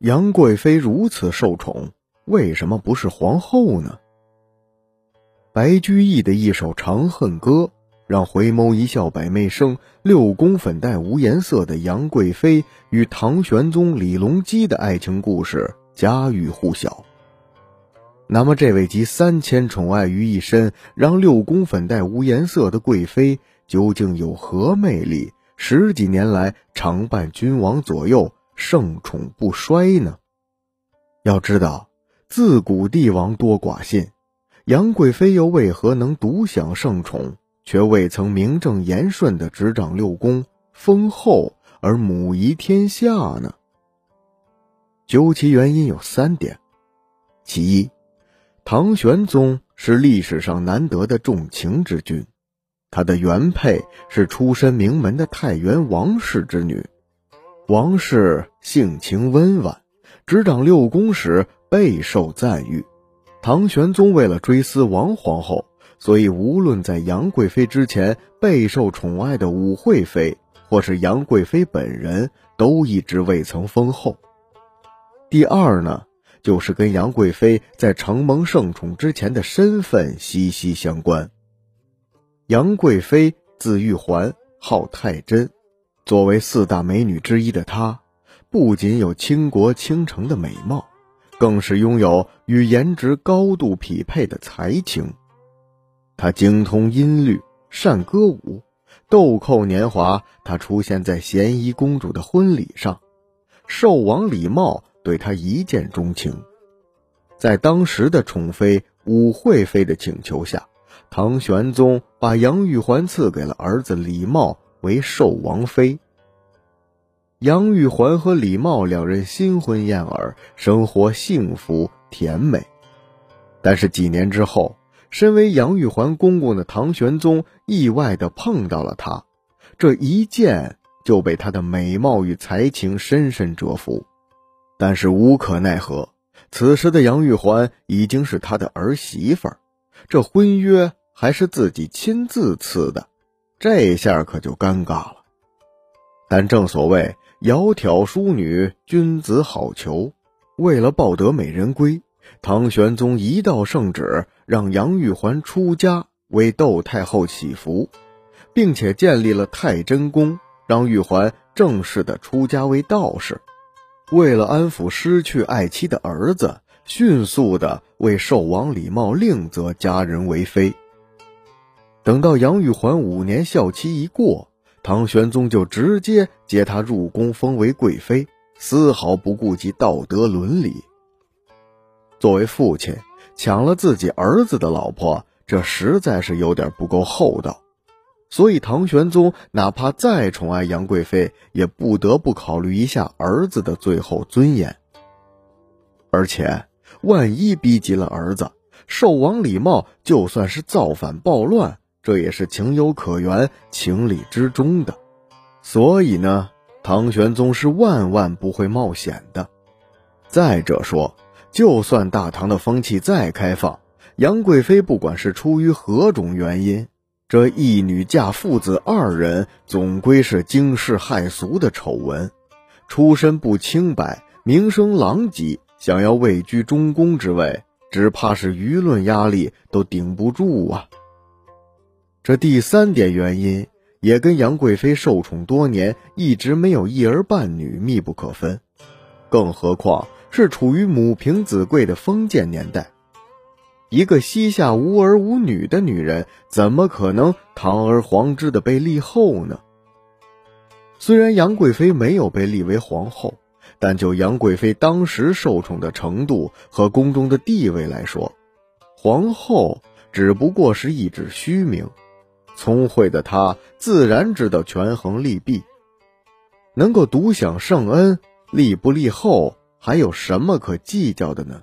杨贵妃如此受宠，为什么不是皇后呢？白居易的一首《长恨歌》，让回眸一笑百媚生、六宫粉黛无颜色的杨贵妃与唐玄宗李隆基的爱情故事家喻户晓。那么，这位集三千宠爱于一身、让六宫粉黛无颜色的贵妃，究竟有何魅力？十几年来常伴君王左右，盛宠不衰呢？要知道，自古帝王多寡信。杨贵妃又为何能独享盛宠，却未曾名正言顺的执掌六宫、封后而母仪天下呢？究其原因有三点：其一，唐玄宗是历史上难得的重情之君，他的原配是出身名门的太原王氏之女，王氏性情温婉，执掌六宫时备受赞誉。唐玄宗为了追思王皇后，所以无论在杨贵妃之前备受宠爱的武惠妃，或是杨贵妃本人，都一直未曾封后。第二呢，就是跟杨贵妃在承蒙圣宠之前的身份息息相关。杨贵妃字玉环，号太真，作为四大美女之一的她，不仅有倾国倾城的美貌。更是拥有与颜值高度匹配的才情，她精通音律，善歌舞。豆蔻年华，她出现在咸宜公主的婚礼上，寿王李瑁对她一见钟情。在当时的宠妃武惠妃的请求下，唐玄宗把杨玉环赐给了儿子李瑁为寿王妃。杨玉环和李茂两人新婚燕尔，生活幸福甜美。但是几年之后，身为杨玉环公公的唐玄宗意外的碰到了她，这一见就被她的美貌与才情深深折服。但是无可奈何，此时的杨玉环已经是他的儿媳妇儿，这婚约还是自己亲自赐的，这下可就尴尬了。但正所谓。窈窕淑女，君子好逑。为了抱得美人归，唐玄宗一道圣旨，让杨玉环出家为窦太后祈福，并且建立了太真宫，让玉环正式的出家为道士。为了安抚失去爱妻的儿子，迅速的为寿王李瑁另择佳人为妃。等到杨玉环五年孝期一过。唐玄宗就直接接她入宫，封为贵妃，丝毫不顾及道德伦理。作为父亲，抢了自己儿子的老婆，这实在是有点不够厚道。所以，唐玄宗哪怕再宠爱杨贵妃，也不得不考虑一下儿子的最后尊严。而且，万一逼急了儿子，寿王李瑁就算是造反暴乱。这也是情有可原、情理之中的，所以呢，唐玄宗是万万不会冒险的。再者说，就算大唐的风气再开放，杨贵妃不管是出于何种原因，这一女嫁父子二人，总归是惊世骇俗的丑闻，出身不清白，名声狼藉，想要位居中宫之位，只怕是舆论压力都顶不住啊。这第三点原因也跟杨贵妃受宠多年，一直没有一儿半女密不可分，更何况是处于母凭子贵的封建年代，一个膝下无儿无女的女人，怎么可能堂而皇之的被立后呢？虽然杨贵妃没有被立为皇后，但就杨贵妃当时受宠的程度和宫中的地位来说，皇后只不过是一纸虚名。聪慧的他自然知道权衡利弊，能够独享圣恩，立不立后，还有什么可计较的呢？